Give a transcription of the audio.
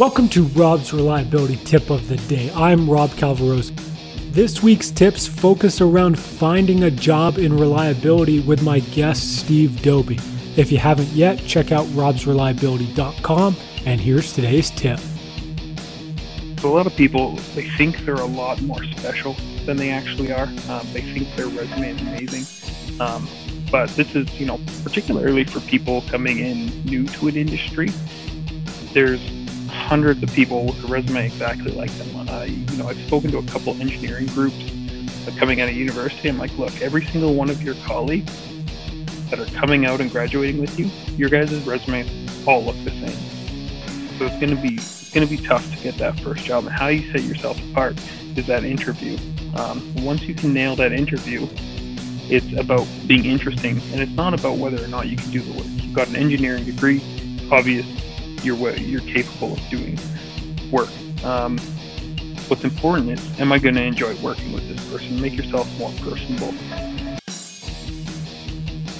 Welcome to Rob's Reliability Tip of the Day. I'm Rob Calvaros. This week's tips focus around finding a job in reliability with my guest, Steve Doby. If you haven't yet, check out robsreliability.com, and here's today's tip. So a lot of people, they think they're a lot more special than they actually are. Um, they think their resume is amazing. Um, but this is, you know, particularly for people coming in new to an industry. There's hundreds of people with a resume exactly like them. Uh, you know, I've spoken to a couple engineering groups coming out of university. I'm like, look, every single one of your colleagues that are coming out and graduating with you, your guys' resumes all look the same. So it's going to be going to be tough to get that first job. And how you set yourself apart is that interview. Um, once you can nail that interview, it's about being interesting, and it's not about whether or not you can do the work. You've got an engineering degree, obvious you're you're capable of doing work. Um, what's important is, am I going to enjoy working with this person? Make yourself more personable.